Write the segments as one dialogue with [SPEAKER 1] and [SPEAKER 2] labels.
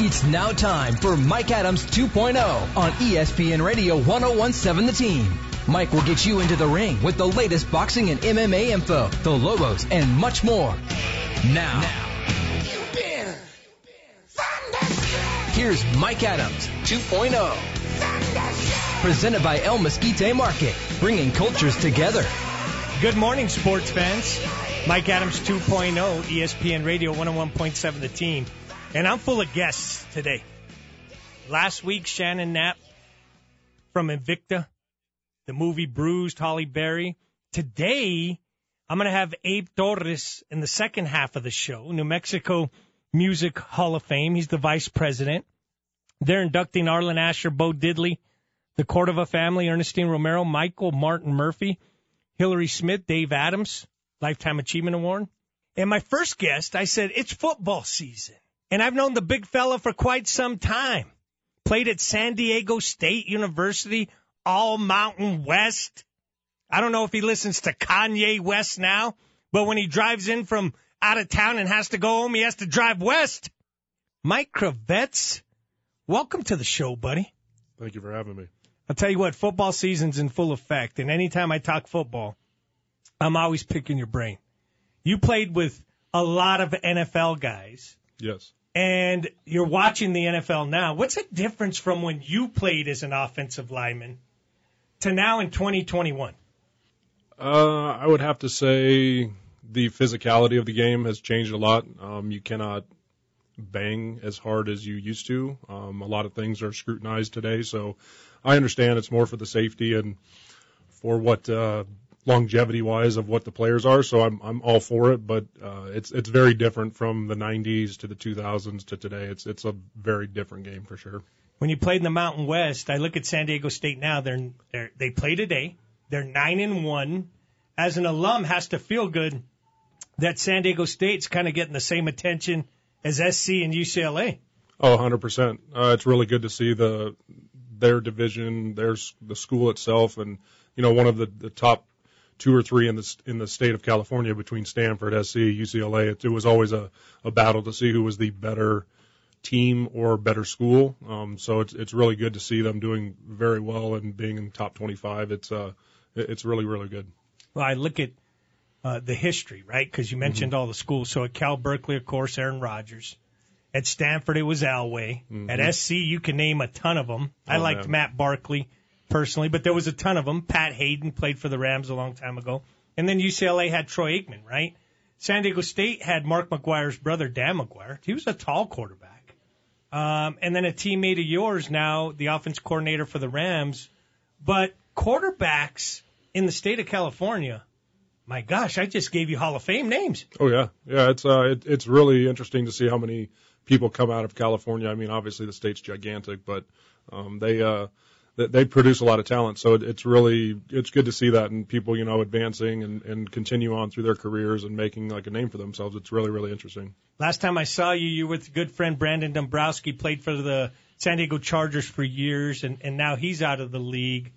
[SPEAKER 1] It's now time for Mike Adams 2.0 on ESPN Radio 1017 The Team. Mike will get you into the ring with the latest boxing and MMA info, the Lobos, and much more. Now, here's Mike Adams 2.0. Presented by El Mesquite Market, bringing cultures together.
[SPEAKER 2] Good morning, sports fans. Mike Adams 2.0, ESPN Radio 101.7 The Team. And I'm full of guests today. Last week, Shannon Knapp from Invicta, the movie Bruised, Halle Berry. Today, I'm going to have Abe Torres in the second half of the show, New Mexico Music Hall of Fame. He's the vice president. They're inducting Arlen Asher, Bo Diddley, the Cordova family, Ernestine Romero, Michael Martin Murphey, Hillary Smith, Dave Adams, Lifetime Achievement Award. And my first guest, I said, it's football season. And I've known the big fella for quite some time. Played at San Diego State University, all Mountain West. I don't know if he listens to Kanye West now, but when he drives in from out of town and has to go home, he has to drive west. Mike Kravets, welcome to the show, buddy.
[SPEAKER 3] Thank you for having me.
[SPEAKER 2] I'll tell you what, football season's in full effect, and anytime I talk football, I'm always picking your brain. You played with a lot of NFL guys.
[SPEAKER 3] Yes
[SPEAKER 2] and you're watching the NFL now. What's the difference from when you played as an offensive lineman to now in 2021?
[SPEAKER 3] Uh, I would have to say the physicality of the game has changed a lot. Um, you cannot bang as hard as you used to. Um, a lot of things are scrutinized today, so I understand it's more for the safety and for what uh, longevity wise of what the players are. So I'm I'm all for it, but uh, it's it's very different from the 90s to the 2000s to today. It's it's a very different game for sure.
[SPEAKER 2] When you played in the Mountain West, I look at San Diego State now. They're, they're they play today. They're nine and one. As an alum, has to feel good that San Diego State's kind of getting the same attention as SC and UCLA.
[SPEAKER 3] Oh, 100%. Uh, it's really good to see the their division, there's the school itself, and you know one of the the top two or three in the in the state of California between Stanford, SC, UCLA. It, it was always a, a battle to see who was the better team or better school. Um, so it's it's really good to see them doing very well and being in top 25. It's uh it's really really good.
[SPEAKER 2] Well, I look at uh, the history, right? Because you mentioned mm-hmm. all the schools. So at Cal Berkeley, of course, Aaron Rodgers. At Stanford, it was Elway. Mm-hmm. At SC, you can name a ton of them. Oh, I liked man. Matt Barkley personally, but there was a ton of them. Pat Haden played for the Rams a long time ago. And then UCLA had Troy Aikman, right? San Diego State had Mark McGwire's brother, Dan McGwire. He was a tall quarterback. Um, and then a teammate of yours now, the offense coordinator for the Rams. But quarterbacks in the state of California, my gosh, I just gave you Hall of Fame names.
[SPEAKER 3] Oh yeah, yeah. It's uh, it, it's really interesting to see how many people come out of California. I mean, obviously the state's gigantic, but um, they uh, they produce a lot of talent. So it's really it's good to see that and people you know advancing and and continue on through their careers and making like a name for themselves. It's really really interesting.
[SPEAKER 2] Last time I saw you, you were with good friend Brandon Dombrowski, played for the San Diego Chargers for years, and and now he's out of the league.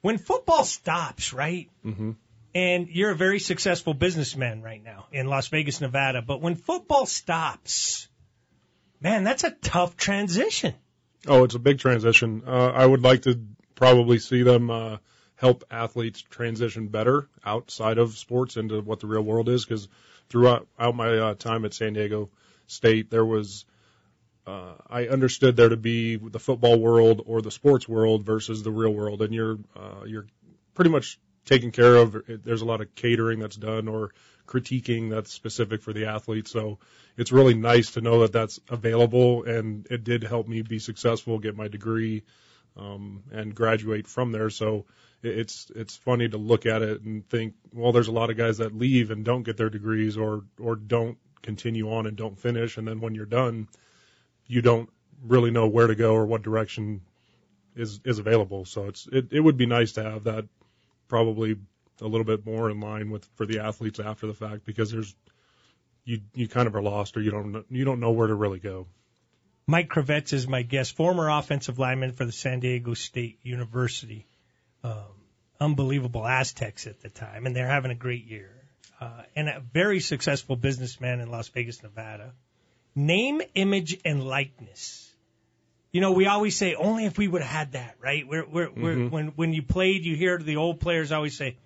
[SPEAKER 2] When football stops, right?
[SPEAKER 3] Mm-hmm.
[SPEAKER 2] And you're a very successful businessman right now in Las Vegas, Nevada. But when football stops, man, that's a tough transition.
[SPEAKER 3] Oh, it's a big transition. Uh, I would like to probably see them uh, help athletes transition better outside of sports into what the real world is. Because throughout my uh, time at San Diego State, there was uh, I understood there to be the football world or the sports world versus the real world, and you're uh, you're pretty much taken care of. There's a lot of catering that's done or critiquing that's specific for the athlete. So it's really nice to know that that's available, and it did help me be successful, get my degree, um, and graduate from there. So it's it's funny to look at it and think, well, there's a lot of guys that leave and don't get their degrees or or don't continue on and don't finish, and then when you're done, you don't really know where to go or what direction is is available. So it's it, it would be nice to have that probably a little bit more in line with for the athletes after the fact because there's you you kind of are lost or you don't you don't know where to really go.
[SPEAKER 2] Mike Kravets is my guest, former offensive lineman for the San Diego State University. Um, unbelievable Aztecs at the time, and they're having a great year. Uh, and a very successful businessman in Las Vegas, Nevada. name, image, and likeness. You know, we always say only if we would have had that, right? We're, we're, we're,
[SPEAKER 3] Mhm.
[SPEAKER 2] when when you played, you hear the old players always say,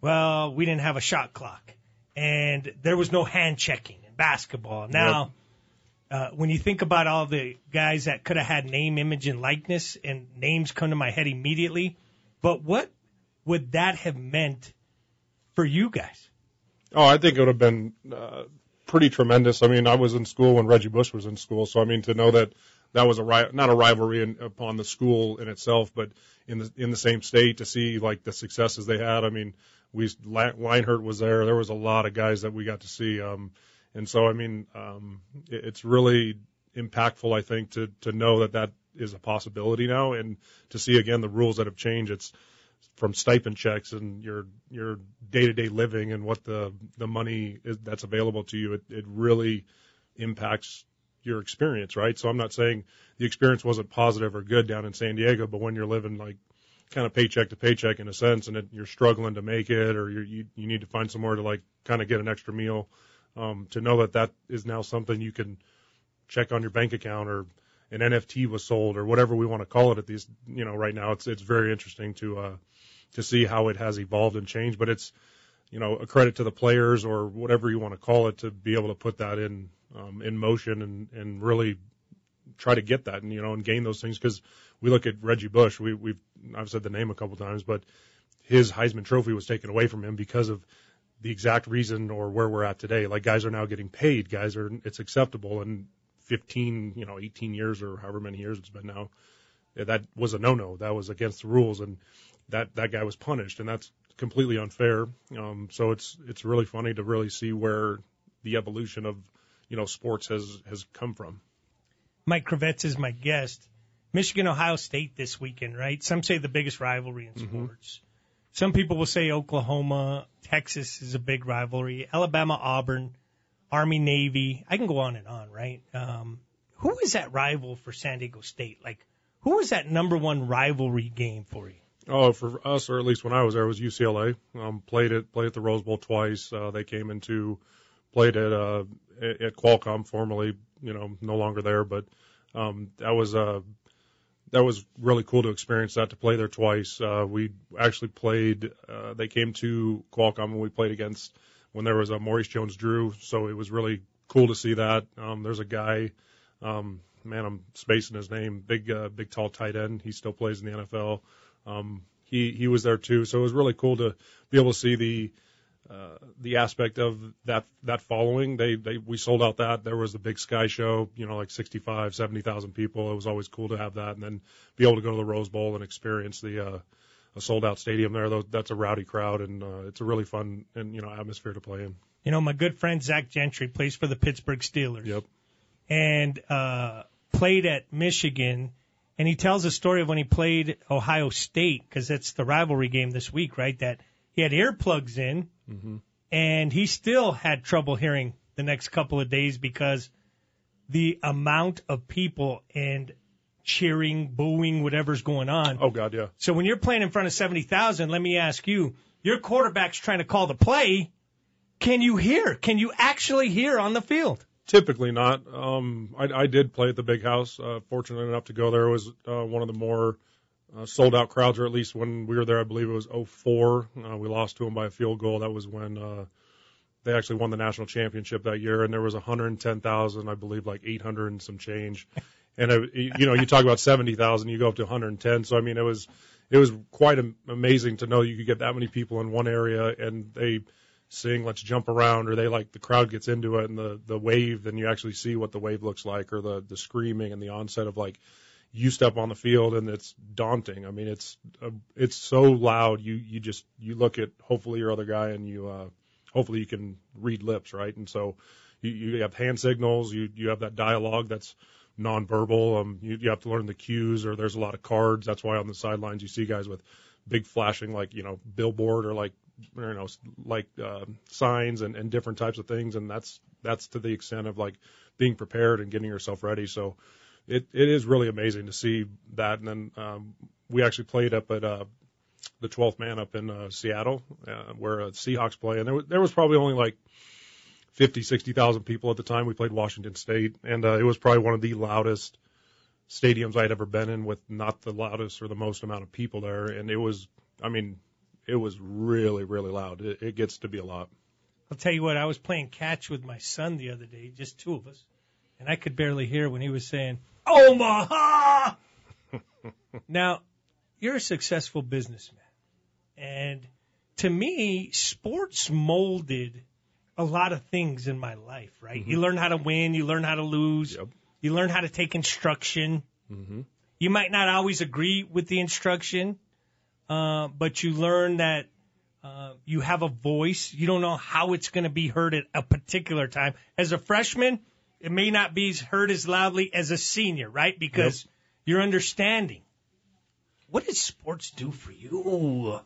[SPEAKER 2] "Well, we didn't have a shot clock, and there was no hand checking in basketball." Now, uh, when you think about all the guys that could have had name, image, and likeness, and names come to my head immediately, but what would that have meant for you guys?
[SPEAKER 3] Oh, I think it would have been uh, pretty tremendous. I mean, I was in school when Reggie Bush was in school, so I mean to know that that was a ri- not a rivalry in, upon the school in itself, but in the in the same state to see like the successes they had. I mean, we Leinart was there. There was a lot of guys that we got to see, um, and so I mean, um, it, it's really impactful. I think to to know that that is a possibility now, and to see again the rules that have changed. It's from stipend checks and your your day to day living and what the the money is that's available to you. It it really impacts your experience, right? So I'm not saying the experience wasn't positive or good down in San Diego, but when you're living like kind of paycheck to paycheck in a sense, and it, you're struggling to make it, or you're, you you need to find somewhere to like kind of get an extra meal, um, to know that that is now something you can check on your bank account or an NFT was sold or whatever we want to call it at these, you know, right now it's it's very interesting to uh to see how it has evolved and changed, but it's you know a credit to the players or whatever you want to call it to be able to put that in um, in motion and and really try to get that and you know and gain those things. Because we look at Reggie Bush we we've I've said the name a couple times but his Heisman Trophy was taken away from him because of the exact reason or where we're at today. Like guys are now getting paid. Guys are it's acceptable and 15 you know 18 years or however many years it's been now. That was a no-no. That was against the rules and that that guy was punished. And that's completely unfair um so it's it's really funny to really see where the evolution of you know sports has has come from
[SPEAKER 2] Mike Kravets is my guest. Michigan, Ohio State this weekend, right? Some say the biggest rivalry in sports. Some people will say Oklahoma, Texas is a big rivalry. Alabama, Auburn, Army, Navy. I can go on and on, right? Um, who is that rival for San Diego State? Like, who is that number one rivalry game for you?
[SPEAKER 3] Oh, for us, or at least when I was there, it was UCLA. Um, played it, played at the Rose Bowl twice. Uh, they came into, played at uh, at Qualcomm, formerly, you know, no longer there, but um, that was uh, that was really cool to experience that to play there twice. Uh, we actually played. Uh, they came to Qualcomm and we played against when there was a Maurice Jones-Drew, so it was really cool to see that. Um, there's a guy. Um, man, I'm spacing his name. Big, uh, big, tall tight end. He still plays in the NFL. Um, he he was there too, so it was really cool to be able to see the uh, the aspect of that that following. They they we sold out that. There was the big Sky Show, you know, like 65, 70,000 people. It was always cool to have that, and then be able to go to the Rose Bowl and experience the uh, a sold out stadium there. Those, that's a rowdy crowd, and uh, it's a really fun and you know atmosphere to play in.
[SPEAKER 2] You know, my good friend Zach Gentry plays for the Pittsburgh Steelers.
[SPEAKER 3] Yep.
[SPEAKER 2] and uh, played at Michigan. And he tells a story of when he played Ohio State because it's the rivalry game this week, right? That he had earplugs in,
[SPEAKER 3] Mhm.
[SPEAKER 2] and he still had trouble hearing the next couple of days because the amount of people and cheering, booing, whatever's going on.
[SPEAKER 3] Oh God, yeah.
[SPEAKER 2] So when you're playing in front of 70,000, let me ask you, your quarterback's trying to call the play. Can you hear? Can you actually hear on the field?
[SPEAKER 3] Typically not. Um, I, I did play at the big house. Uh, fortunate enough to go there. It was uh, one of the more uh, sold out crowds, or at least when we were there, I believe it was 04. Uh, we lost to them by a field goal. That was when uh, they actually won the national championship that year, and there was 110,000, I believe, like 800 and some change. And uh, you know, you talk about 70,000, you go up to 110. So I mean, it was it was quite am- amazing to know you could get that many people in one area, and they sing "Let's Jump Around," or they like the crowd gets into it, and the the wave, then you actually see what the wave looks like, or the the screaming and the onset of like you step on the field and it's daunting. I mean, it's uh, it's so loud. You you just you look at hopefully your other guy and you uh hopefully you can read lips, right? And so you you have hand signals, you you have that dialogue that's nonverbal. Um, you you have to learn the cues, or there's a lot of cards. That's why on the sidelines you see guys with big flashing like you know billboard or like you know like uh, signs and and different types of things, and that's that's to the extent of like being prepared and getting yourself ready. So it it is really amazing to see that. And then um, we actually played up at uh, the 12th man up in uh, Seattle, uh, where uh, Seahawks play, and there was, there was probably only like 50, 60,000 people at the time. We played Washington State, and uh, it was probably one of the loudest stadiums I'd ever been in with not the loudest or the most amount of people there. And it was, I mean, it was really, really loud. It, it gets to be a lot.
[SPEAKER 2] I'll tell you what, I was playing catch with my son the other day, just two of us, and I could barely hear when he was saying, Omaha! now, you're a successful businessman. And to me, sports molded a lot of things in my life, right? Mm-hmm. You learn how to win, you learn how to lose,
[SPEAKER 3] yep.
[SPEAKER 2] you learn how to take instruction.
[SPEAKER 3] Mm-hmm.
[SPEAKER 2] You might not always agree with the instruction, uh, but you learn that uh, you have a voice. You don't know how it's going to be heard at a particular time. As a freshman, it may not be heard as loudly as a senior, right? Because yep. you're understanding. What does sports do for you?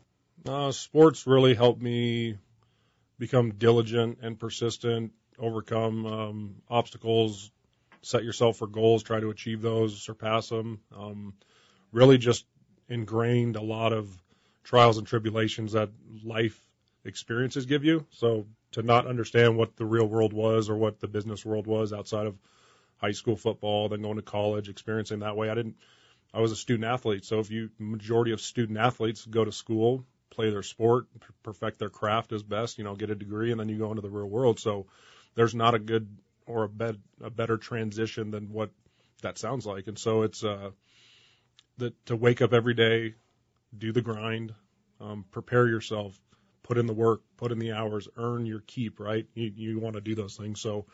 [SPEAKER 3] Uh, sports really helped me become diligent and persistent, overcome um, obstacles, set yourself for goals, try to achieve those, surpass them. Um, really just ingrained a lot of trials and tribulations that life experiences give you. So to not understand what the real world was or what the business world was outside of high school football, then going to college, experiencing that way, I didn't. I was a student athlete, so if you majority of student athletes go to school, play their sport, perfect their craft as best, you know, get a degree, and then you go into the real world. So there's not a good or a, bed, a better transition than what that sounds like. And so it's uh, that to wake up every day, do the grind, um, prepare yourself, put in the work, put in the hours, earn your keep. Right? You, you want to do those things. So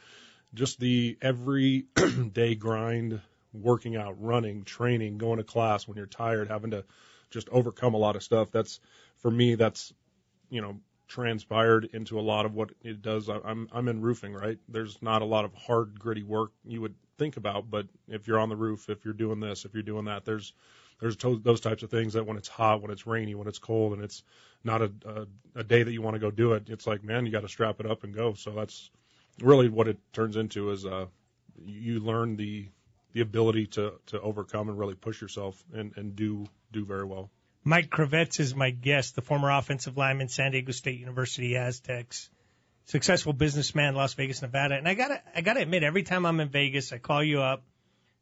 [SPEAKER 3] just the every day grind, working out, running, training, going to class when you're tired, having to just overcome a lot of stuff. That's for me, that's you know transpired into a lot of what it does. I'm I'm in roofing, right? There's not a lot of hard gritty work you would think about, but if you're on the roof, if you're doing this, if you're doing that, there's there's to, those types of things that when it's hot, when it's rainy, when it's cold, and it's not a a, a day that you want to go do it, it's like man, you got to strap it up and go. So that's really what it turns into is uh you learn the the ability to to overcome and really push yourself and and do do very well.
[SPEAKER 2] Mike Kravets is my guest, the former offensive lineman, San Diego State University Aztecs, successful businessman, Las Vegas, Nevada. And I gotta, I gotta admit, every time I'm in Vegas, I call you up.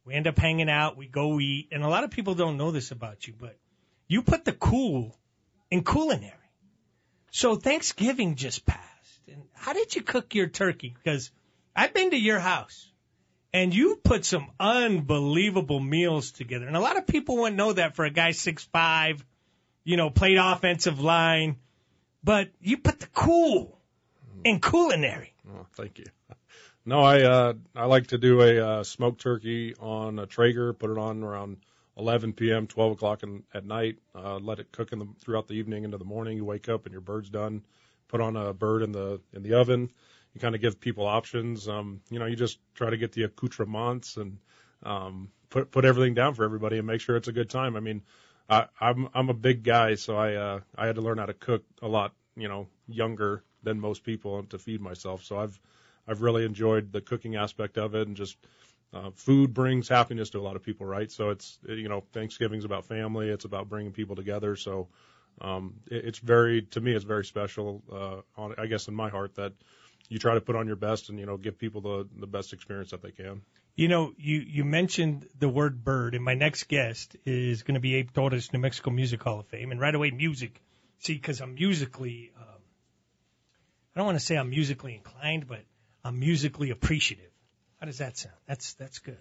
[SPEAKER 2] We end up hanging out. We go eat. And a lot of people don't know this about you, but you put the cool in culinary. So Thanksgiving just passed. And how did you cook your turkey? Because I've been to your house and you put some unbelievable meals together. And a lot of people wouldn't know that for a guy six five you know, played offensive line, but you put the cool in culinary.
[SPEAKER 3] Oh, thank you. No, I uh, I like to do a uh, smoked turkey on a Traeger, put it on around 11 p.m., 12 o'clock in, at night. Uh, let it cook in the throughout the evening into the morning. You wake up and your bird's done. Put on a bird in the in the oven. You kind of give people options. Um, you know, you just try to get the accoutrements and um, put put everything down for everybody and make sure it's a good time. I mean, I, I'm I'm a big guy, so I uh, I had to learn how to cook a lot, you know, younger than most people to feed myself. So I've I've really enjoyed the cooking aspect of it, and just uh, food brings happiness to a lot of people, right? So it's you know Thanksgiving's about family, it's about bringing people together. So um, it, it's very to me it's very special. Uh, on I guess in my heart that you try to put on your best and you know give people the the best experience that they can.
[SPEAKER 2] You know, you, you mentioned the word bird, and my next guest is going to be Abe Torres, New Mexico Music Hall of Fame. And right away, music. See, because I'm musically, um, I don't want to say I'm musically inclined, but I'm musically appreciative. How does that sound? That's that's good.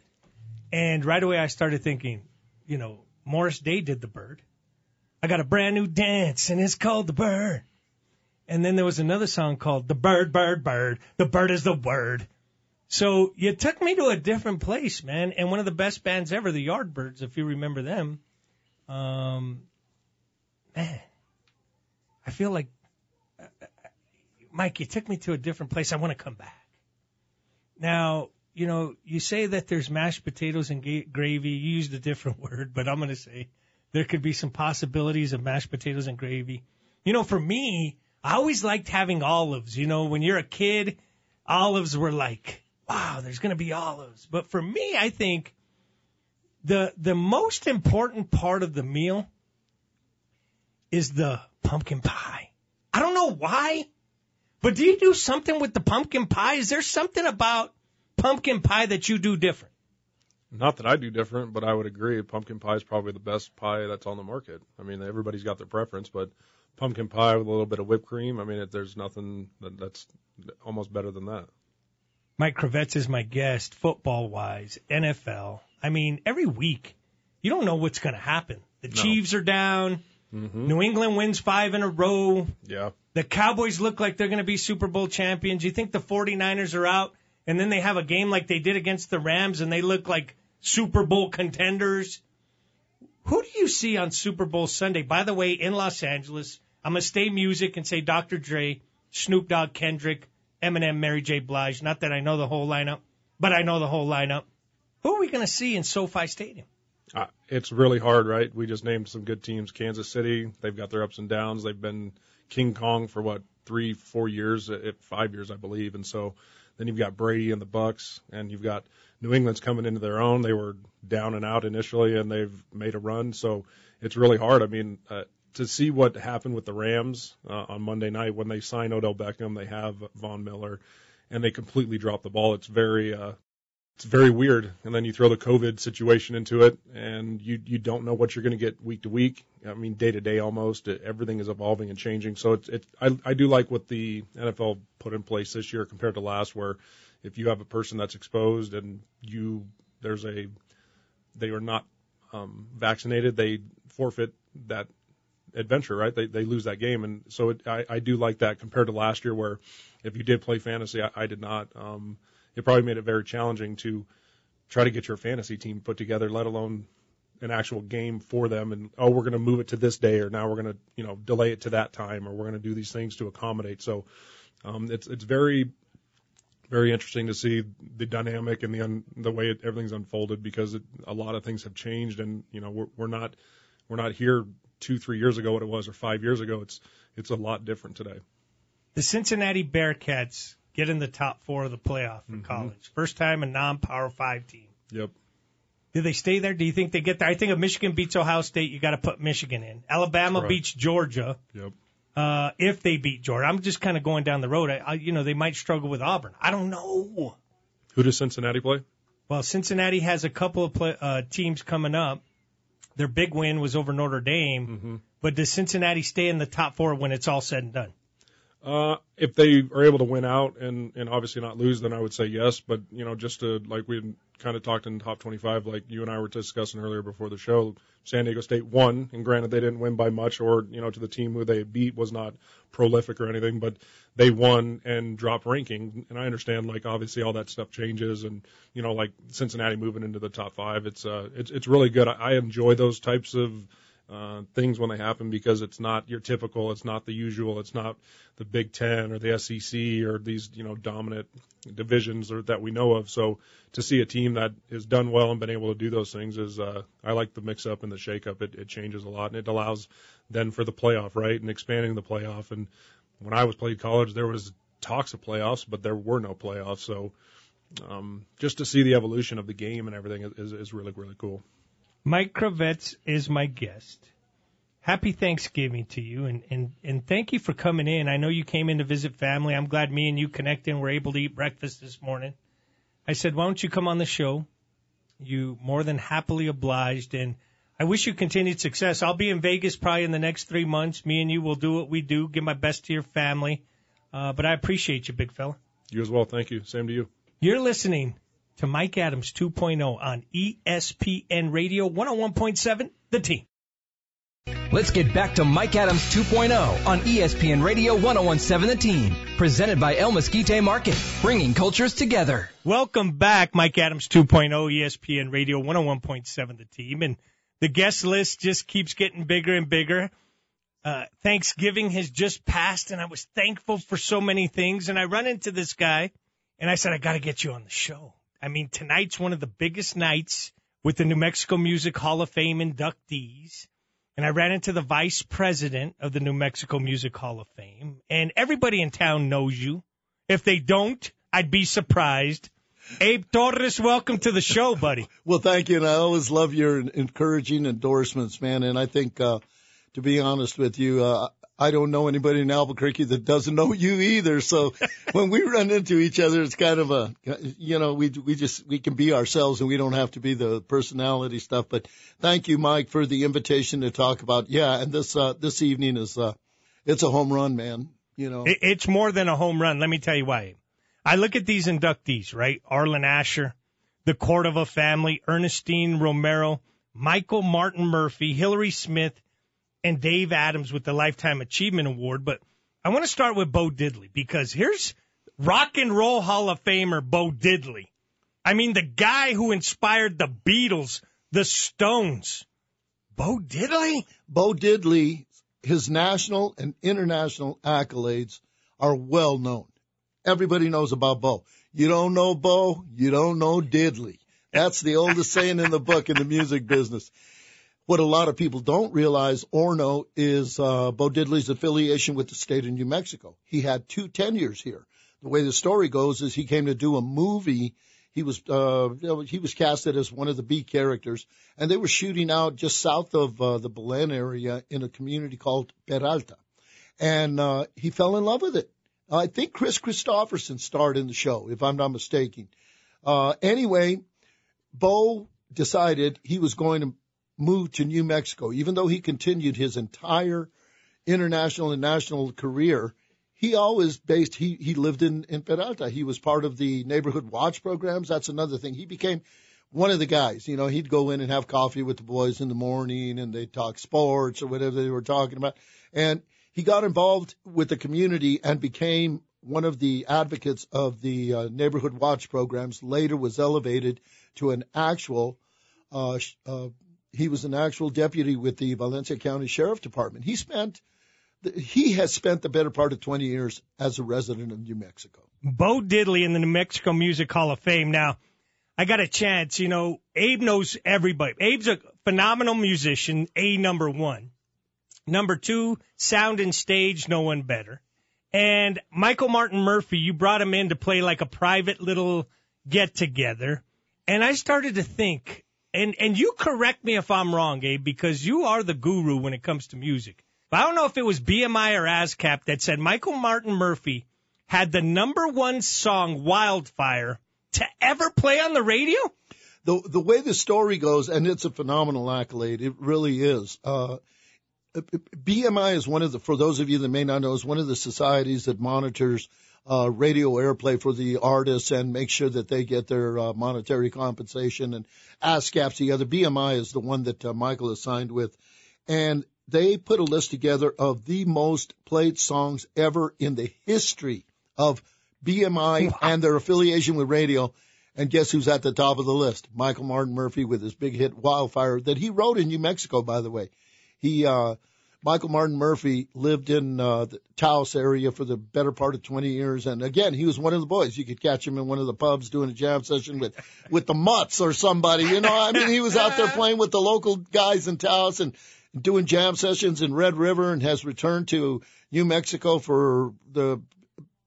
[SPEAKER 2] And right away, I started thinking, you know, Morris Day did the bird. I got a brand new dance, and it's called the bird. And then there was another song called The Bird, Bird, Bird. The bird is the word. So you took me to a different place, man, and one of the best bands ever, the Yardbirds, if you remember them. Um, man, I feel like, uh, Mike, you took me to a different place. I want to come back. Now, you know, you say that there's mashed potatoes and ga- gravy. You used a different word, but I'm going to say there could be some possibilities of mashed potatoes and gravy. You know, for me, I always liked having olives. You know, when you're a kid, olives were like wow, there's going to be olives. But for me, I think the the most important part of the meal is the pumpkin pie. I don't know why, But do you do something with the pumpkin pie? Is there something about pumpkin pie that you do different?
[SPEAKER 3] Not that I do different, but I would agree. Pumpkin pie is probably the best pie that's on the market. I mean, everybody's got their preference, but pumpkin pie with a little bit of whipped cream. I mean, it, there's nothing that, that's almost better than that.
[SPEAKER 2] Mike Kravets is my guest, football wise, NFL. I mean, every week, you don't know what's going to happen. The
[SPEAKER 3] No.
[SPEAKER 2] Chiefs are down.
[SPEAKER 3] Mm-hmm.
[SPEAKER 2] New England wins five in a row.
[SPEAKER 3] Yeah.
[SPEAKER 2] The Cowboys look like they're going to be Super Bowl champions. You think the 49ers are out, and then they have a game like they did against the Rams, and they look like Super Bowl contenders. Who do you see on Super Bowl Sunday? By the way, in Los Angeles, I'm going to stay music and say Dr. Dre, Snoop Dogg, Kendrick, Eminem, Mary J. Blige. Not that I know the whole lineup, but I know the whole lineup. Who are we going to see in SoFi Stadium?
[SPEAKER 3] Uh, it's really hard, right? We just named some good teams. Kansas City, they've got their ups and downs. They've been King Kong for what three, four years, uh, five years, I believe. And so then you've got Brady and the Bucs, and you've got New England's coming into their own. They were down and out initially, and they've made a run. So it's really hard. I mean, uh, to see what happened with the Rams uh, on Monday night when they sign Odell Beckham, they have Von Miller, and they completely drop the ball. It's very uh, it's very weird. And then you throw the COVID situation into it, and you you don't know what you're going to get week to week. I mean, day to day almost. It, everything is evolving and changing. So it's it. I I do like what the NFL put in place this year compared to last, where if you have a person that's exposed and you there's a they are not um, vaccinated, they forfeit that adventure, right? They they lose that game, and so it, I I do like that compared to last year, where if you did play fantasy, I, I did not. Um, it probably made it very challenging to try to get your fantasy team put together, let alone an actual game for them. And oh, we're going to move it to this day, or now we're going to you know delay it to that time, or we're going to do these things to accommodate. So um, it's it's very very interesting to see the dynamic and the un, the way it, everything's unfolded because it, a lot of things have changed, and you know we're we're not we're not here two three years ago what it was or five years ago. It's it's a lot different today.
[SPEAKER 2] The Cincinnati Bearcats get in the top four of the playoff in college. First time a non-power five team.
[SPEAKER 3] Yep.
[SPEAKER 2] Do they stay there? Do you think they get there? I think if Michigan beats Ohio State, you got to put Michigan in. Alabama
[SPEAKER 3] Correct.
[SPEAKER 2] beats Georgia.
[SPEAKER 3] Yep.
[SPEAKER 2] Uh, if they beat Georgia, I'm just kind of going down the road. I, I, you know, they might struggle with Auburn. I don't know.
[SPEAKER 3] Who does Cincinnati play?
[SPEAKER 2] Well, Cincinnati has a couple of play, uh, teams coming up. Their big win was over Notre Dame.
[SPEAKER 3] Mm-hmm.
[SPEAKER 2] But does Cincinnati stay in the top four when it's all said and done?
[SPEAKER 3] Uh, if they are able to win out and, and obviously not lose, then I would say yes. But, you know, just to, like we kind of talked in top 25, like you and I were discussing earlier before the show, San Diego State won. And granted, they didn't win by much or, you know, to the team who they beat was not prolific or anything, but they won and dropped ranking. And I understand, like, obviously all that stuff changes and, you know, like Cincinnati moving into the top five. It's, uh, it's, it's really good. I, I enjoy those types of, uh, things when they happen because it's not your typical, it's not the usual, it's not the Big Ten or the SEC or these you know dominant divisions or, that we know of. So to see a team that has done well and been able to do those things is, uh, I like the mix up and the shake up. It, it changes a lot and it allows then for the playoff, right, and expanding the playoff. And when I was played college, there was talks of playoffs, but there were no playoffs. So um, just to see the evolution of the game and everything is, is really really cool.
[SPEAKER 2] Mike Kravets is my guest. Happy Thanksgiving to you, and, and, and thank you for coming in. I know you came in to visit family. I'm glad me and you connected and were able to eat breakfast this morning. I said, why don't you come on the show? You more than happily obliged, and I wish you continued success. I'll be in Vegas probably in the next three months. Me and you will do what we do, give my best to your family. Uh, but I appreciate you, big fella.
[SPEAKER 3] You as well. Thank you. Same to you.
[SPEAKER 2] You're listening to Mike Adams 2.0 on ESPN Radio 101.7, The Team.
[SPEAKER 1] Let's get back to Mike Adams 2.0 on ESPN Radio 1017 The Team. Presented by El Mesquite Market, bringing cultures together.
[SPEAKER 2] Welcome back, Mike Adams 2.0, ESPN Radio 101.7 The Team. And the guest list just keeps getting bigger and bigger. Uh, Thanksgiving has just passed, and I was thankful for so many things. And I run into this guy, and I said, I got to get you on the show. I mean, tonight's one of the biggest nights with the New Mexico Music Hall of Fame inductees. And I ran into the vice president of the New Mexico Music Hall of Fame. And everybody in town knows you. If they don't, I'd be surprised. Abe Torres, welcome to the show, buddy.
[SPEAKER 4] Well, thank you, and I always love your encouraging endorsements, man. And I think, uh, to be honest with you, uh, I don't know anybody in Albuquerque that doesn't know you either. So when we run into each other, it's kind of a, you know, we, we just, we can be ourselves and we don't have to be the personality stuff. But thank you, Mike, for the invitation to talk about, yeah. And this, uh, this evening is, uh, it's a home run, man. You know,
[SPEAKER 2] it's more than a home run. Let me tell you why. I look at these inductees, right? Arlen Asher, the Cordova family, Ernestine Romero, Michael Martin Murphey, Hillary Smith, and Dave Adams with the Lifetime Achievement Award. But I want to start with Bo Diddley because here's Rock and Roll Hall of Famer Bo Diddley. I mean, the guy who inspired the Beatles, the Stones. Bo Diddley?
[SPEAKER 4] Bo Diddley, his national and international accolades are well known. Everybody knows about Bo. You don't know Bo, you don't know Diddley. That's the oldest saying in the book in the music business. What a lot of people don't realize or know is uh, Bo Diddley's affiliation with the state of New Mexico. He had two tenures here. The way the story goes is he came to do a movie. He was uh, he was casted as one of the B characters, and they were shooting out just south of uh, the Belen area in a community called Peralta, and uh, he fell in love with it. I think Kris Kristofferson starred in the show, if I'm not mistaken. Uh, anyway, Bo decided he was going to move to New Mexico, even though he continued his entire international and national career. He always based, he, he lived in, in Peralta. He was part of the neighborhood watch programs. That's another thing. He became one of the guys, you know, he'd go in and have coffee with the boys in the morning and they'd talk sports or whatever they were talking about. And he got involved with the community and became one of the advocates of the uh, neighborhood watch programs. Later was elevated to an actual uh, uh, he was an actual deputy with the Valencia County Sheriff Department. He spent he has spent the better part of 20 years as a resident of New Mexico.
[SPEAKER 2] Bo Diddley in the New Mexico Music Hall of Fame. Now, I got a chance. You know, Abe knows everybody. Abe's a phenomenal musician. A number one. Number two, sound and stage, no one better. And Michael Martin Murphey, you brought him in to play like a private little get together. And I started to think, and and you correct me if I'm wrong, Gabe, because you are the guru when it comes to music. But I don't know if it was BMI or ASCAP that said Michael Martin Murphey had the number one song "Wildfire" to ever play on the radio.
[SPEAKER 4] The the way the story goes, and it's a phenomenal accolade. It really is. Uh, BMI is one of the, for those of you that may not know, is one of the societies that monitors uh, radio airplay for the artists and make sure that they get their uh, monetary compensation. And ASCAP's the other. BMI is the one that uh, Michael is signed with. And they put a list together of the most played songs ever in the history of BMI wow. and their affiliation with radio. And guess who's at the top of the list? Michael Martin Murphey with his big hit Wildfire that he wrote in New Mexico, by the way. He, uh, Michael Martin Murphey lived in uh, the Taos area for the better part of 20 years, and again, he was one of the boys. You could catch him in one of the pubs doing a jam session with with the Mutts or somebody. You know, I mean, he was out there playing with the local guys in Taos and doing jam sessions in Red River, and has returned to New Mexico for the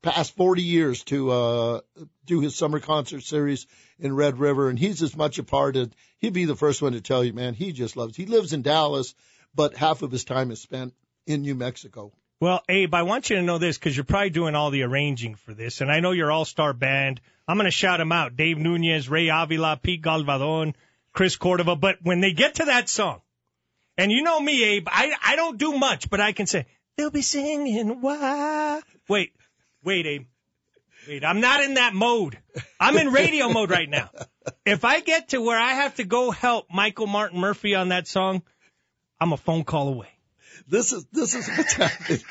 [SPEAKER 4] past 40 years to uh, do his summer concert series in Red River, and he's as much a part of. He'd be the first one to tell you, man. He just loves. He lives in Dallas but half of his time is spent in New Mexico.
[SPEAKER 2] Well, Abe, I want you to know this because you're probably doing all the arranging for this, and I know your all-star band. I'm going to shout them out: Dave Nunez, Ray Avila, Pete Galvadon, Chris Cordova. But when they get to that song, and you know me, Abe, I I don't do much, but I can say they'll be singing. Why? Wait, wait, Abe. Wait, I'm not in that mode. I'm in radio mode right now. If I get to where I have to go help Michael Martin Murphey on that song, I'm a phone call away.
[SPEAKER 4] This is this is what's happening.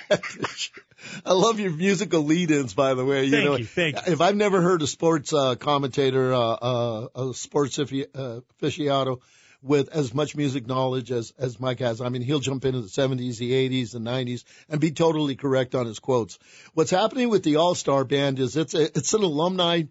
[SPEAKER 4] I love your musical lead-ins, by the way.
[SPEAKER 2] You thank know, you, thank you.
[SPEAKER 4] If I've never heard a sports uh, commentator, uh, uh, a sports uh, aficionado with as much music knowledge as as Mike has, I mean, he'll jump into the 70s, the 80s, the 90s, and be totally correct on his quotes. What's happening with the All Star Band is it's a, it's an alumni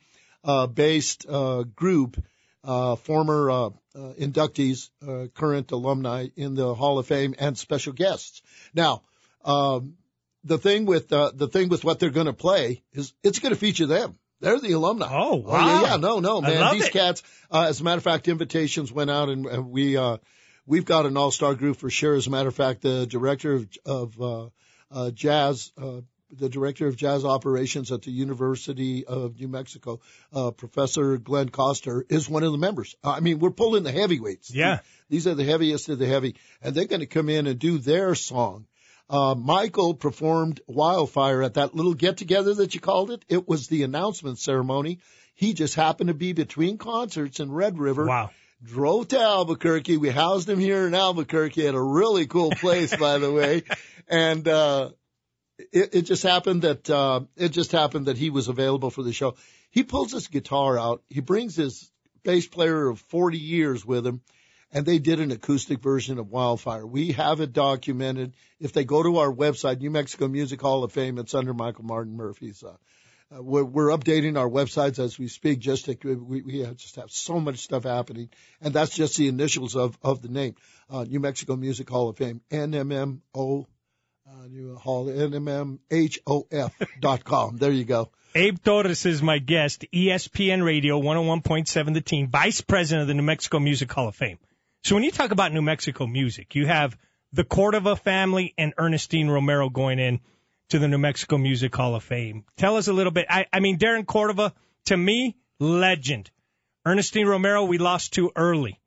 [SPEAKER 4] uh, based uh, group uh, former uh, uh, inductees, uh, current alumni in the Hall of Fame, and special guests. Now, um, the thing with uh, the thing with what they're going to play is it's going to feature them. They're the alumni.
[SPEAKER 2] Oh wow!
[SPEAKER 4] Oh, yeah, yeah, no, no, man. These
[SPEAKER 2] it.
[SPEAKER 4] cats. Uh, as a matter of fact, invitations went out, and, and we uh, we've got an all-star group for sure. As a matter of fact, the director of, of uh, uh, jazz, uh, the director of jazz operations at the University of New Mexico, uh, Professor Glenn Kostur, is one of the members. I mean, we're pulling the heavyweights.
[SPEAKER 2] Yeah.
[SPEAKER 4] These are the heaviest of the heavy, and they're going to come in and do their song. Uh, Michael performed Wildfire at that little get together that you called it. It was the announcement ceremony. He just happened to be between concerts in Red River.
[SPEAKER 2] Wow.
[SPEAKER 4] Drove to Albuquerque. We housed him here in Albuquerque at a really cool place, by the way. And, uh, it, it just happened that, uh, it just happened that he was available for the show. He pulls his guitar out. He brings his bass player of 40 years with him and they did an acoustic version of Wildfire. We have it documented. If they go to our website, New Mexico Music Hall of Fame, it's under Michael Martin Murphey's. Uh, uh, we're, we're updating our websites as we speak. Just to, we, we have just have so much stuff happening, and that's just the initials of of the name, uh, New Mexico Music Hall of Fame, NMMO, uh, New Hall NMMHOF dot com. There you go.
[SPEAKER 2] Abe Torres is my guest, ESPN Radio 101.7 The Team, Vice President of the New Mexico Music Hall of Fame. So when you talk about New Mexico music, you have the Cordova family and Ernestine Romero going in to the New Mexico Music Hall of Fame. Tell us a little bit. I, I mean, Darren Cordova, to me, legend. Ernestine Romero, we lost too early.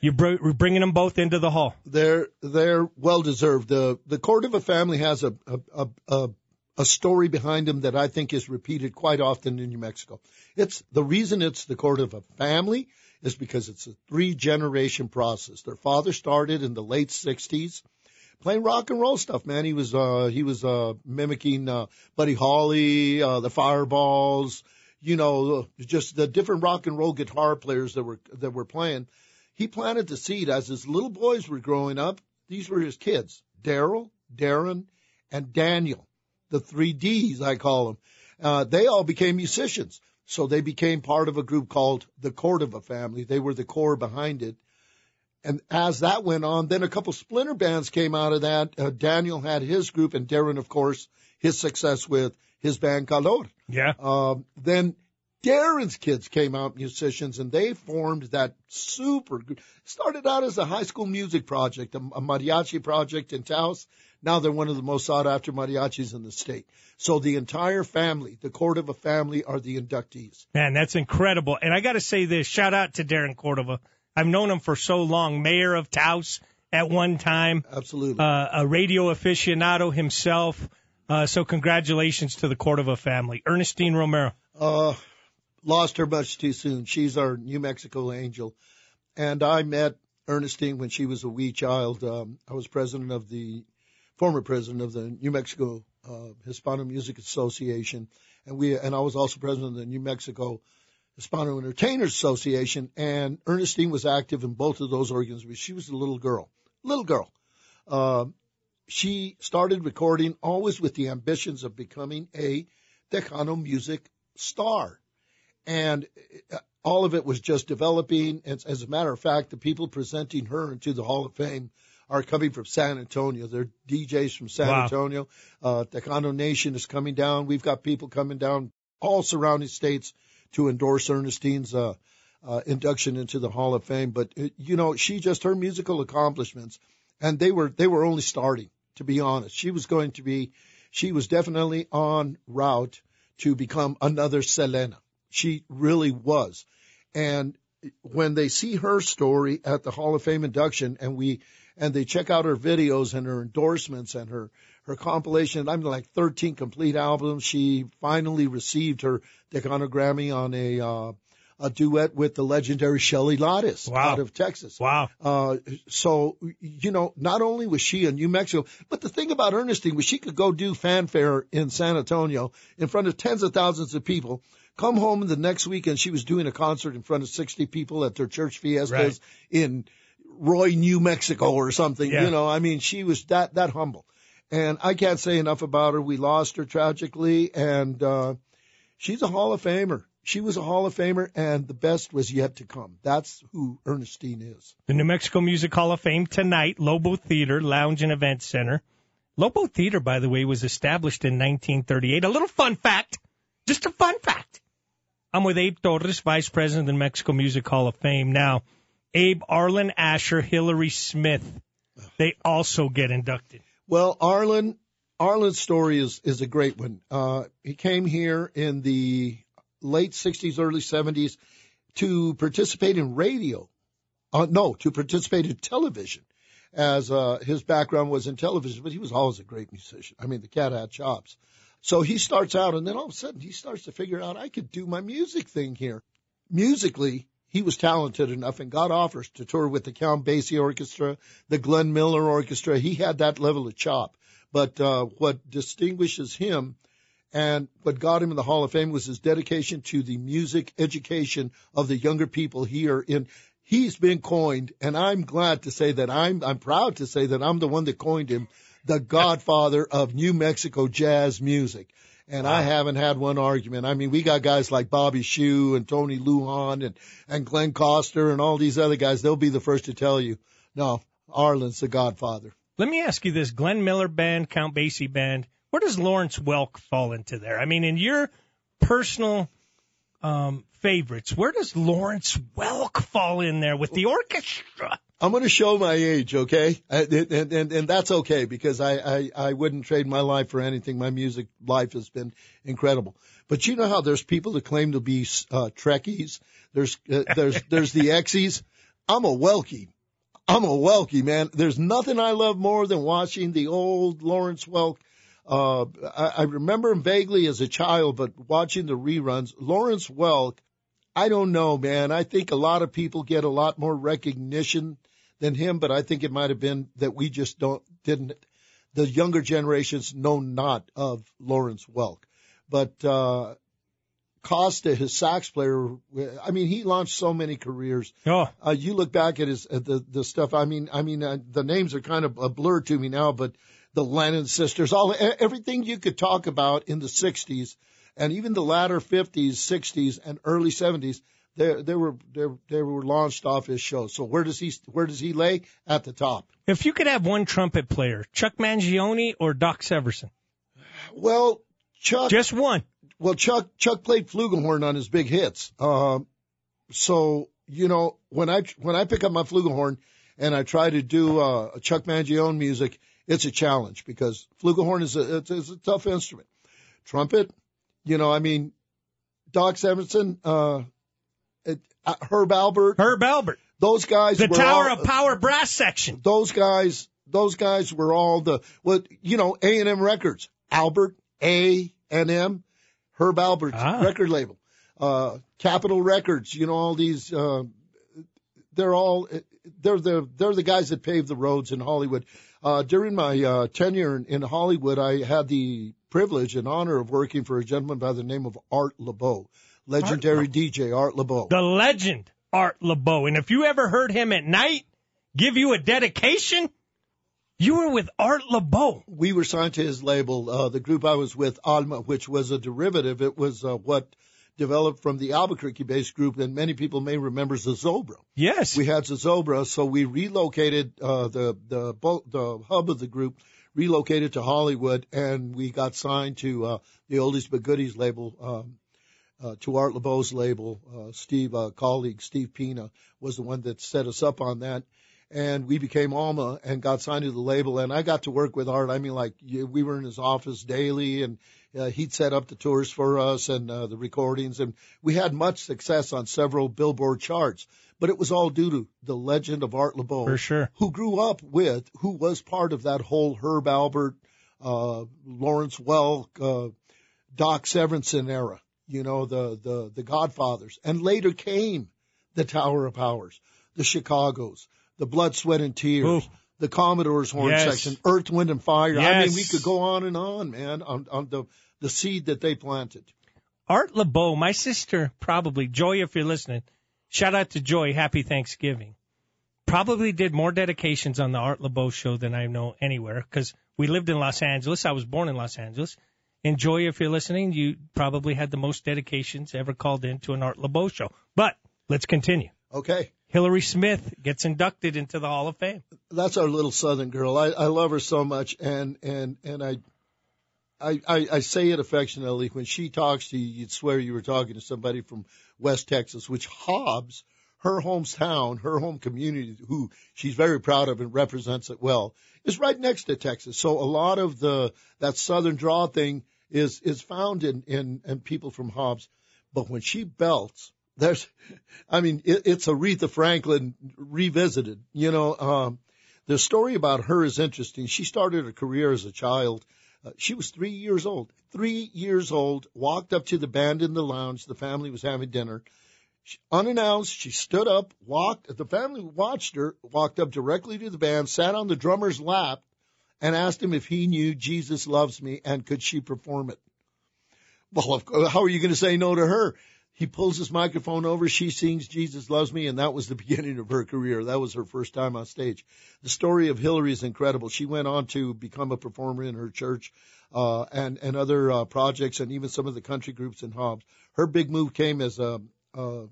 [SPEAKER 2] You're bringing them both into the hall.
[SPEAKER 4] They're they're well deserved. The the Cordova family has a a, a a story behind them that I think is repeated quite often in New Mexico. It's the reason it's the Cordova family is because it's a three generation process. Their father started in the late 60s playing rock and roll stuff, man. He was, uh, he was, uh, mimicking, uh, Buddy Holly, uh, the Fireballs, you know, just the different rock and roll guitar players that were, that were playing. He planted the seed as his little boys were growing up. These were his kids, Daryl, Darren, and Daniel, the three D's, I call them. Uh, they all became musicians. So they became part of a group called the Cordova family. They were the core behind it. And as that went on, then a couple splinter bands came out of that. Uh, Daniel had his group, and Darren, of course, his success with his band Calor.
[SPEAKER 2] Yeah.
[SPEAKER 4] Um, then Darren's kids came out musicians, and they formed that super group. Started out as a high school music project, a, a mariachi project in Taos. Now they're one of the most sought after mariachis in the state. So the entire family, the Cordova family, are the inductees.
[SPEAKER 2] Man, that's incredible. And I got to say this shout out to Darren Cordova. I've known him for so long, mayor of Taos at one time.
[SPEAKER 4] Absolutely.
[SPEAKER 2] Uh, a radio aficionado himself. Uh, so congratulations to the Cordova family. Ernestine Romero.
[SPEAKER 4] Uh, lost her much too soon. She's our New Mexico angel. And I met Ernestine when she was a wee child. Um, I was president of the, former president of the New Mexico uh, Hispano Music Association. And we, and I was also president of the New Mexico Hispano Entertainers Association, and Ernestine was active in both of those organizations. She was a little girl, little girl. Uh, she started recording always with the ambitions of becoming a Tejano music star. And uh, all of it was just developing. As, as a matter of fact, the people presenting her into the Hall of Fame are coming from San Antonio. They're DJs from San
[SPEAKER 2] Wow.
[SPEAKER 4] Antonio. Uh, Tejano Nation is coming down. We've got people coming down all surrounding states to endorse Ernestine's uh, uh, induction into the Hall of Fame. But uh, you know, she just her musical accomplishments, and they were they were only starting. To be honest, she was going to be, she was definitely on route to become another Selena. She really was, and when they see her story at the Hall of Fame induction, and we and they check out her videos and her endorsements and her her compilation. I'm like 13 complete albums. She finally received her Decano Grammy on a uh, a duet with the legendary Shelley Lattis
[SPEAKER 2] Wow.
[SPEAKER 4] out of Texas.
[SPEAKER 2] Wow.
[SPEAKER 4] Uh, so you know, not only was she in New Mexico, but the thing about Ernestine was she could go do fanfare in San Antonio in front of tens of thousands of people. Come home the next week and she was doing a concert in front of 60 people at their church fiestas
[SPEAKER 2] Right.
[SPEAKER 4] in Roy, New Mexico or something.
[SPEAKER 2] Yeah.
[SPEAKER 4] You know, I mean, she was that, that humble. And I can't say enough about her. We lost her tragically and, uh, she's a Hall of Famer. She was a Hall of Famer and the best was yet to come. That's who Ernestine is.
[SPEAKER 2] The New Mexico Music Hall of Fame tonight, Lobo Theater, Lounge and Event Center. Lobo Theater, by the way, was established in 1938. A little fun fact, just a fun fact. I'm with Abe Torres, Vice President of the Mexico Music Hall of Fame. Now, Abe, Arlen Asher, Hillary Smith, they also get inducted.
[SPEAKER 4] Well, Arlen, Arlen's story is is a great one. Uh, he came here in the late '60s, early '70s to participate in radio. Uh, no, to participate in television, as uh, his background was in television. But he was always a great musician. I mean, the cat had chops. So he starts out, and then all of a sudden he starts to figure out I could do my music thing here. Musically, he was talented enough and got offers to tour with the Count Basie Orchestra, the Glenn Miller Orchestra. He had that level of chop. But uh, what distinguishes him and what got him in the Hall of Fame was his dedication to the music education of the younger people here in he's been coined and I'm glad to say that I'm I'm proud to say that I'm the one that coined him the godfather of New Mexico jazz music. And wow. I haven't had one argument. I mean, we got guys like Bobby Shew and Tony Lujan and, and Glenn Kostur and all these other guys. They'll be the first to tell you, no, Arlen's the godfather.
[SPEAKER 2] Let me ask you this: Glenn Miller band, Count Basie band. Where does Lawrence Welk fall into there? I mean, in your personal um, favorites, where does Lawrence Welk fall in there with the orchestra?
[SPEAKER 4] I'm going to show my age, okay, and and, and that's okay because I, I I wouldn't trade my life for anything. My music life has been incredible. But you know how there's people that claim to be uh, Trekkies. There's uh, there's there's the Exies. I'm a Welkie. I'm a Welkie, man. There's nothing I love more than watching the old Lawrence Welk. Uh, I, I remember him vaguely as a child, but watching the reruns, Lawrence Welk, I don't know, man. I think a lot of people get a lot more recognition than him, but I think it might have been that we just don't, didn't, the younger generations know not of Lawrence Welk. But, uh, Costa, his sax player, I mean, he launched so many careers.
[SPEAKER 2] Oh.
[SPEAKER 4] Uh, you look back at his at the the stuff. I mean, I mean, uh, the names are kind of a blur to me now, but the Lennon sisters, all everything you could talk about in the '60s, and even the latter '50s, '60s, and early '70s, they they were they, they were launched off his show. So where does he where does he lay at the top?
[SPEAKER 2] If you could have one trumpet player, Chuck Mangione or Doc Severinsen?
[SPEAKER 4] Well, Chuck.
[SPEAKER 2] Just one.
[SPEAKER 4] Well, Chuck Chuck played flugelhorn on his big hits. Uh, so you know when I when I pick up my flugelhorn and I try to do uh, Chuck Mangione music, it's a challenge because flugelhorn is a it's, it's a tough instrument. Trumpet, you know, I mean, Doc Severinsen, uh, it, uh, Herb Alpert,
[SPEAKER 2] Herb Alpert,
[SPEAKER 4] those guys,
[SPEAKER 2] the Tower
[SPEAKER 4] all,
[SPEAKER 2] of Power brass section.
[SPEAKER 4] Those guys, those guys were all the what you know A and M Records, Alpert A and M Herb Alpert's ah. record label, uh, Capitol Records. You know, all these, uh, they're all, they're the, they're the guys that paved the roads in Hollywood. Uh, during my, uh, tenure in, in Hollywood, I had the privilege and honor of working for a gentleman by the name of Art Laboe, legendary Art DJ Art Laboe.
[SPEAKER 2] The legend Art Laboe. And if you ever heard him at night give you a dedication, you were with Art Laboe.
[SPEAKER 4] We were signed to his label. Uh, the group I was with, Alma, which was a derivative. It was uh, what developed from the Albuquerque-based group, and many people may remember Zozobra.
[SPEAKER 2] Yes,
[SPEAKER 4] we had Zozobra, so we relocated uh, the the the hub of the group, relocated to Hollywood, and we got signed to uh, the Oldies but Goodies label. Um, uh, to Art Laboe's label, uh, Steve, uh, colleague Steve Pina was the one that set us up on that and we became Alma and got signed to the label. And I got to work with Art. I mean, like we were in his office daily, and uh, he'd set up the tours for us and uh, the recordings, and we had much success on several Billboard charts. But it was all due to the legend of Art Laboe,
[SPEAKER 2] for sure,
[SPEAKER 4] who grew up with, who was part of that whole Herb Alpert, uh, Lawrence Welk, uh, Doc Severinsen era. You know, the the the Godfathers, and later came the Tower of Powers, the Chicago's, the Blood, Sweat, and Tears, Ooh. the Commodore's horn yes. section, Earth, Wind, and Fire.
[SPEAKER 2] Yes.
[SPEAKER 4] I mean, we could go on and on, man, on, on the the seed that they planted.
[SPEAKER 2] Art Laboe, my sister, probably Joy, if you're listening. Shout out to Joy. Happy Thanksgiving. Probably did more dedications on the Art Laboe show than I know anywhere because we lived in Los Angeles. I was born in Los Angeles. And Joy, if you're listening, you probably had the most dedications ever called into an Art Laboe show. But let's continue.
[SPEAKER 4] Okay.
[SPEAKER 2] Hillary Smith gets inducted into the Hall of Fame.
[SPEAKER 4] That's our little Southern girl. I, I love her so much, and and and I, I, I, I say it affectionately. When she talks to you, you'd swear you were talking to somebody from West Texas. Which Hobbs, her hometown, her home community, who she's very proud of and represents it well, is right next to Texas. So a lot of the that southern draw thing is is found in in, people from Hobbs. But when she belts, there's, I mean, it, it's Aretha Franklin revisited. You know, um, the story about her is interesting. She started her career as a child. Uh, she was three years old. Three years old, walked up to the band in the lounge. The family was having dinner. She, unannounced, she stood up, walked. The family watched her, walked up directly to the band, sat on the drummer's lap, and asked him if he knew Jesus Loves Me and could she perform it. Well, of course, how are you going to say no to her? He pulls his microphone over. She sings Jesus Loves Me, and that was the beginning of her career. That was her first time on stage. The story of Hillary is incredible. She went on to become a performer in her church uh, and, and other uh, projects and even some of the country groups in Hobbs. Her big move came as a, a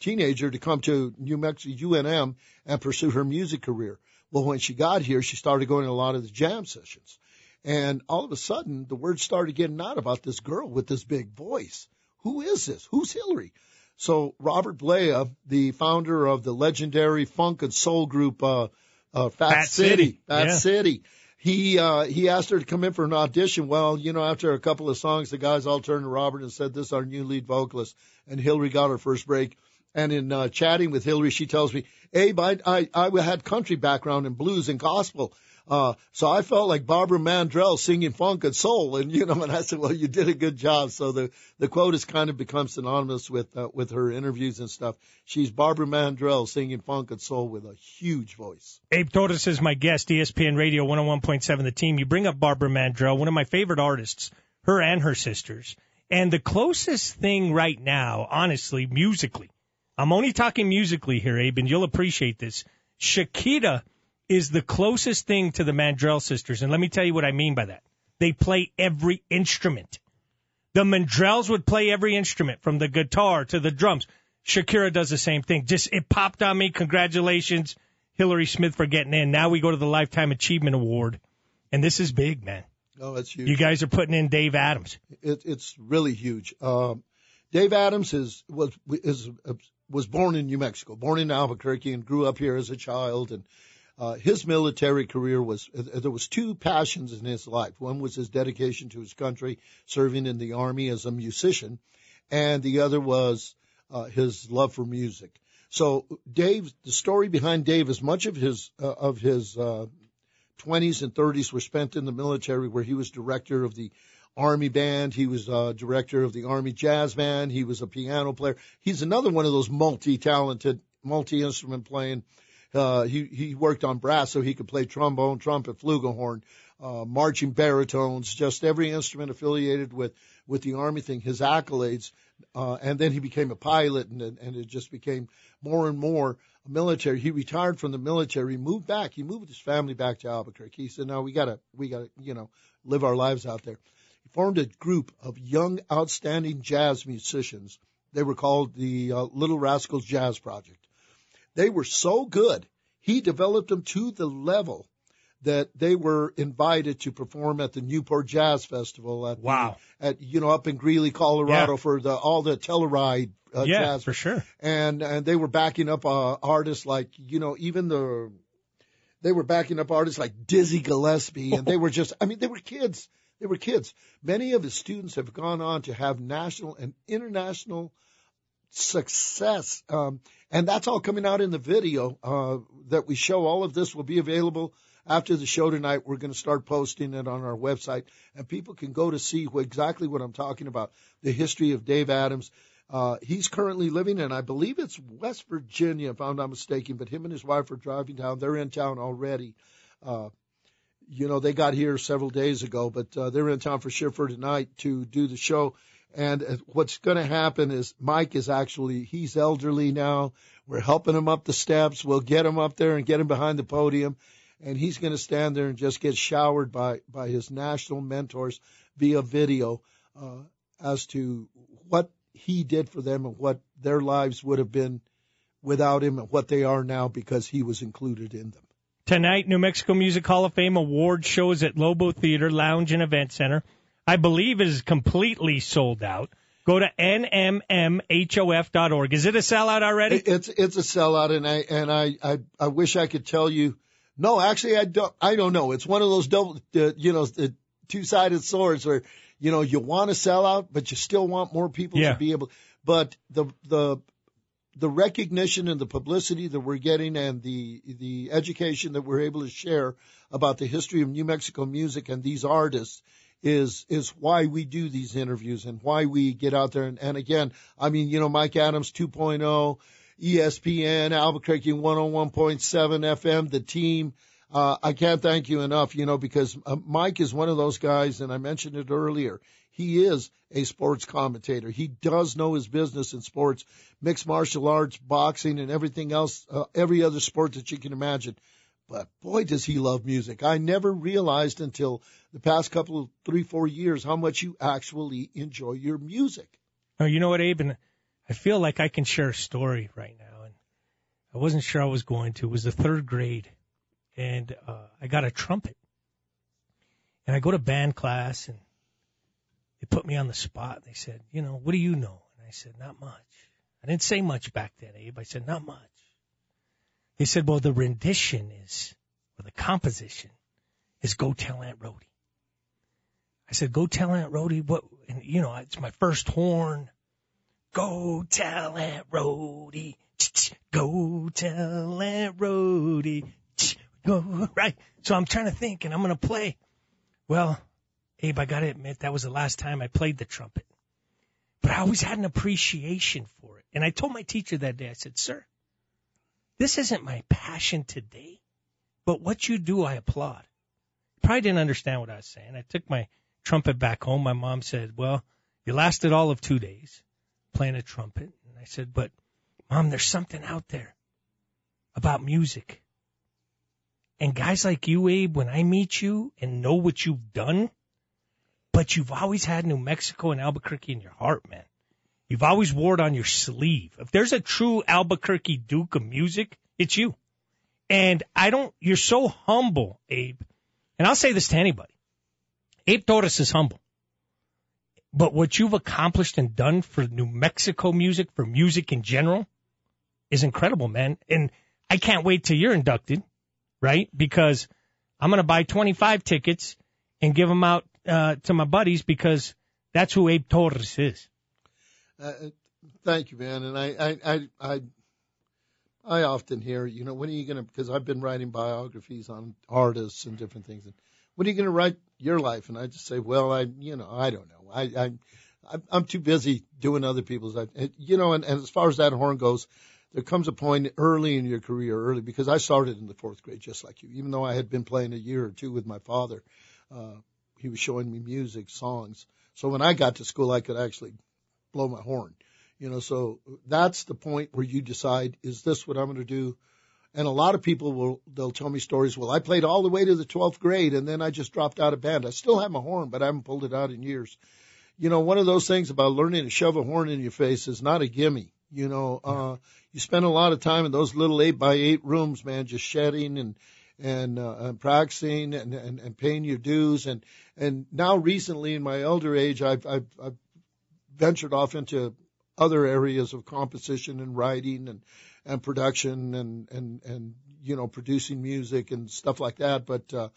[SPEAKER 4] teenager to come to New Mexico UNM and pursue her music career. Well, when she got here, she started going to a lot of the jam sessions. And all of a sudden, the word started getting out about this girl with this big voice. Who is this? Who's Hillary? So Robert Blea, the founder of the legendary funk and soul group uh, uh, Fat,
[SPEAKER 2] Fat
[SPEAKER 4] City,
[SPEAKER 2] City.
[SPEAKER 4] Fat
[SPEAKER 2] Yeah.
[SPEAKER 4] City, he uh, he asked her to come in for an audition. Well, you know, after a couple of songs, the guys all turned to Robert and said, "This is our new lead vocalist." And Hillary got her first break. And in uh, chatting with Hillary, she tells me, "Abe, I, I I had country background in blues and gospel." Uh, so I felt like Barbara Mandrell singing funk and soul, and you know, and I said, "Well, you did a good job." So the the quote has kind of become synonymous with uh, with her interviews and stuff. She's Barbara Mandrell singing funk and soul with a huge voice.
[SPEAKER 2] Abe Torres is my guest, ESPN Radio 101.7 The Team. You bring up Barbara Mandrell, one of my favorite artists, her and her sisters. And the closest thing right now, honestly, musically, I'm only talking musically here, Abe, and you'll appreciate this. Shakira is the closest thing to the Mandrell sisters. And let me tell you what I mean by that. They play every instrument. The Mandrells would play every instrument from the guitar to the drums. Shakira does the same thing. Just it popped on me. Congratulations, Hillary Smith, for getting in. Now we go to the Lifetime Achievement Award, and this is big, man.
[SPEAKER 4] Oh, that's huge.
[SPEAKER 2] You guys are putting in Dave Adams.
[SPEAKER 4] it, it's really huge. Um, Dave Adams is was is was born in New Mexico, born in Albuquerque, and grew up here as a child. And uh, his military career was uh, there was two passions in his life. One was his dedication to his country, serving in the army as a musician, and the other was uh, his love for music. So Dave, the story behind Dave is much of his uh, of his uh, 20s and 30s were spent in the military, where he was director of the Army band. He was uh, director of the Army jazz band. He was a piano player. He's another one of those multi-talented, multi-instrument playing. Uh, he he worked on brass, so he could play trombone, trumpet, flugelhorn, uh, marching baritones, just every instrument affiliated with with the Army thing. His accolades, uh, and then he became a pilot, and and it just became more and more military. He retired from the military, moved back. He moved his family back to Albuquerque. He said, "No, we gotta, we gotta, you know, live our lives out there." He formed a group of young, outstanding jazz musicians. They were called the uh, Little Rascals Jazz Project. They were so good, he developed them to the level that they were invited to perform at the Newport Jazz Festival at the-
[SPEAKER 2] Wow.
[SPEAKER 4] at you know up in Greeley, Colorado
[SPEAKER 2] Yeah.
[SPEAKER 4] for the all the Telluride uh,
[SPEAKER 2] yeah,
[SPEAKER 4] jazz
[SPEAKER 2] for sure.
[SPEAKER 4] and and they were backing up uh, artists like you know even the they were backing up artists like Dizzy Gillespie and they were just I mean they were kids they were kids many of his students have gone on to have national and international success um, and that's all coming out in the video uh, that we show all of this will be available after the show tonight we're going to start posting it on our website and people can go to see what, exactly what I'm talking about the history of Dave Adams uh, he's currently living in, I believe it's West Virginia, if I'm not mistaken, but him and his wife are driving down. They're in town already. Uh, you know, they got here several days ago, but uh, they're in town for sure for tonight to do the show. And what's going to happen is Mike is actually, he's elderly now. We're helping him up the steps. We'll get him up there and get him behind the podium. And he's going to stand there and just get showered by, by his national mentors via video uh, as to what he did for them and what their lives would have been without him and what they are now because he was included in them.
[SPEAKER 2] Tonight, New Mexico Music Hall of Fame award shows at Lobo Theater Lounge and Event Center. I believe it is completely sold out. Go to nmmhof.org. Is it a sellout already?
[SPEAKER 4] It's it's a sellout, and I and I I, I wish I could tell you. No, actually, I don't. I don't know. It's one of those double, uh, you know, the two sided swords where you know you want to sell out, but you still want more people
[SPEAKER 2] Yeah.
[SPEAKER 4] to be able. But the the the recognition and the publicity that we're getting and the the education that we're able to share about the history of New Mexico music and these artists is is why we do these interviews and why we get out there. And, and again I mean you know Mike Adams 2.0 ESPN Albuquerque 101.7 FM the team. Uh, I can't thank you enough you know because uh, Mike is one of those guys and I mentioned it earlier he is a sports commentator. He does know his business in sports mixed martial arts boxing and everything else uh, every other sport that you can imagine but boy does he love music i never realized until the past couple of three four years how much you actually enjoy your music
[SPEAKER 2] Oh, you know what, Abe? And I feel like I can share a story right now. And I wasn't sure I was going to. It was the third grade, and uh, I got a trumpet. And I go to band class, and they put me on the spot. They said, you know, what do you know? And I said, not much. I didn't say much back then, Abe. I said, not much. They said, well, the rendition is, or the composition is Go Tell Aunt Rhody. I said, go tell Aunt Rhody what, and you know, it's my first horn. Go tell Aunt Rhody. Go tell Aunt Rhody. Go, right. So I'm trying to think and I'm going to play. Well, Abe, I got to admit that was the last time I played the trumpet, but I always had an appreciation for it. And I told my teacher that day, I said, sir, this isn't my passion today, but what you do, I applaud. Probably didn't understand what I was saying. I took my trumpet back home. My mom said, well, you lasted all of two days playing a trumpet. And I said, but mom, there's something out there about music. And guys like you, Abe, when I meet you and know what you've done, but you've always had New Mexico and Albuquerque in your heart, man. You've always wore it on your sleeve. If there's a true Albuquerque Duke of music, it's you. And I don't, you're so humble, Abe. And I'll say this to anybody. Abe Torres is humble. But what you've accomplished and done for New Mexico music, for music in general, is incredible, man. And I can't wait till you're inducted, right? Because I'm going to buy 25 tickets and give them out uh, to my buddies because that's who Abe Torres is.
[SPEAKER 4] Uh, thank you, man. And I, I, I, I, often hear, you know, when are you going to, because I've been writing biographies on artists and different things. And when are you going to write your life? And I just say, well, I, you know, I don't know. I, I, I'm- too busy doing other people's, life. You know, and, and as far as that horn goes, there comes a point early in your career, early, because I started in the fourth grade just like you, even though I had been playing a year or two with my father. Uh, he was showing me music, songs. So when I got to school, I could actually blow my horn. You know, so that's the point where you decide, is this what I'm going to do? And a lot of people will, they'll tell me stories. Well, I played all the way to the 12th grade and then I just dropped out of band. I still have my horn, but I haven't pulled it out in years. You know, one of those things about learning to shove a horn in your face is not a gimme. You know, uh, you spend a lot of time in those little eight by eight rooms, man, just shedding and, and, uh, and practicing and, and, and paying your dues. And, and now recently in my elder age, I've, I've, I've ventured off into other areas of composition and writing and, and production and, and, and, you know, producing music and stuff like that. But, uh,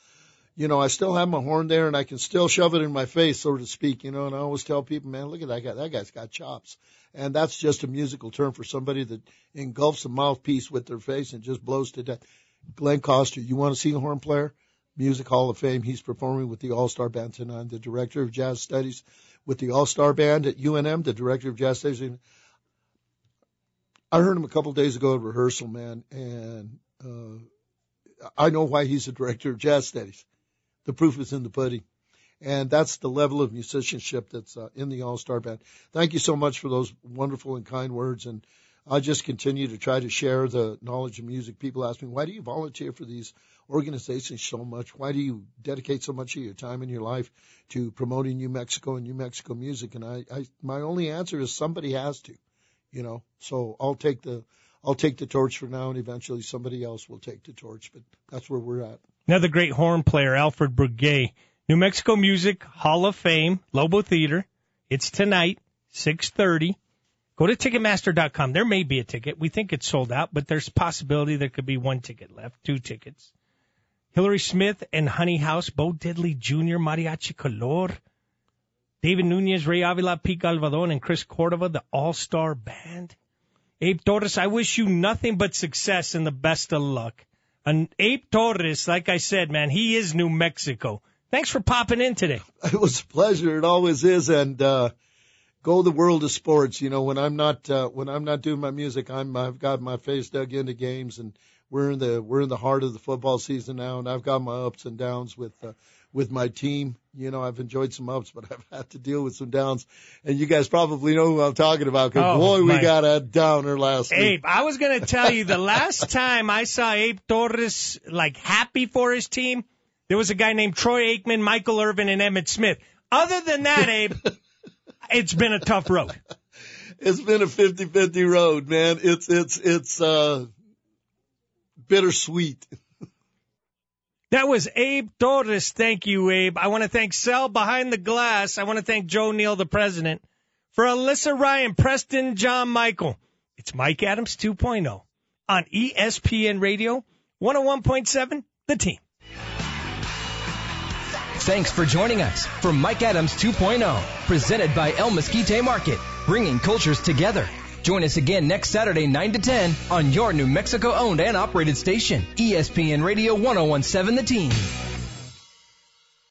[SPEAKER 4] you know, I still have my horn there and I can still shove it in my face, so to speak, you know, and I always tell people, man, look at that guy. That guy's got chops. And that's just a musical term for somebody that engulfs a mouthpiece with their face and just blows to death. Glenn Kostur, you want to see the horn player? Music Hall of Fame. He's performing with the All Star Band tonight. The director of jazz studies with the All Star Band at UNM, the director of jazz studies. I heard him a couple of days ago at rehearsal, man, and uh, I know why he's the director of jazz studies. The proof is in the pudding. And that's the level of musicianship that's uh, in the All Star Band. Thank you so much for those wonderful and kind words. And I just continue to try to share the knowledge of music. People ask me, why do you volunteer for these organizations so much? Why do you dedicate so much of your time in your life to promoting New Mexico and New Mexico music? And I, I my only answer is somebody has to, you know. So I'll take the I'll take the torch for now, and eventually somebody else will take the torch. But that's where we're at.
[SPEAKER 2] Another great horn player, Alfred Brigay. New Mexico Music Hall of Fame, Lobo Theater. It's tonight, 6:30. Go to Ticketmaster.com. There may be a ticket. We think it's sold out, but there's a possibility there could be one ticket left, two tickets. Hillary Smith and Honey House, Bo Diddley Jr., Mariachi Color, David Nunez, Ray Avila, Pete Galvadon, and Chris Cordova, the All-Star Band. Abe Torres, I wish you nothing but success and the best of luck. And Abe Torres, like I said, man, he is New Mexico. Thanks for popping in today.
[SPEAKER 4] It was a pleasure. It always is. And, uh, go the world of sports. You know, when I'm not, uh, when I'm not doing my music, I'm, I've got my face dug into games and we're in the, we're in the heart of the football season now. And I've got my ups and downs with, uh, with my team. You know, I've enjoyed some ups, but I've had to deal with some downs. And you guys probably know who I'm talking about because
[SPEAKER 2] Oh,
[SPEAKER 4] boy, we
[SPEAKER 2] my-
[SPEAKER 4] got a downer last week.
[SPEAKER 2] Abe, I was going to tell you the last time I saw Abe Torres like happy for his team, there was a guy named Troy Aikman, Michael Irvin, and Emmitt Smith. Other than that, Abe, it's been a tough road.
[SPEAKER 4] It's been a 50-50 road, man. It's, it's, it's, uh, bittersweet.
[SPEAKER 2] That was Abe Torres. Thank you, Abe. I want to thank Sal behind the glass. I want to thank Joe Neal, the president. For Alyssa Ryan, Preston, John Michael, it's Mike Adams 2.0 on ESPN Radio 101.7, the team.
[SPEAKER 1] Thanks for joining us for Mike Adams 2.0, presented by El Mesquite Market, bringing cultures together. Join us again next Saturday, 9 to 10, on your New Mexico owned and operated station, ESPN Radio 1017 The Team.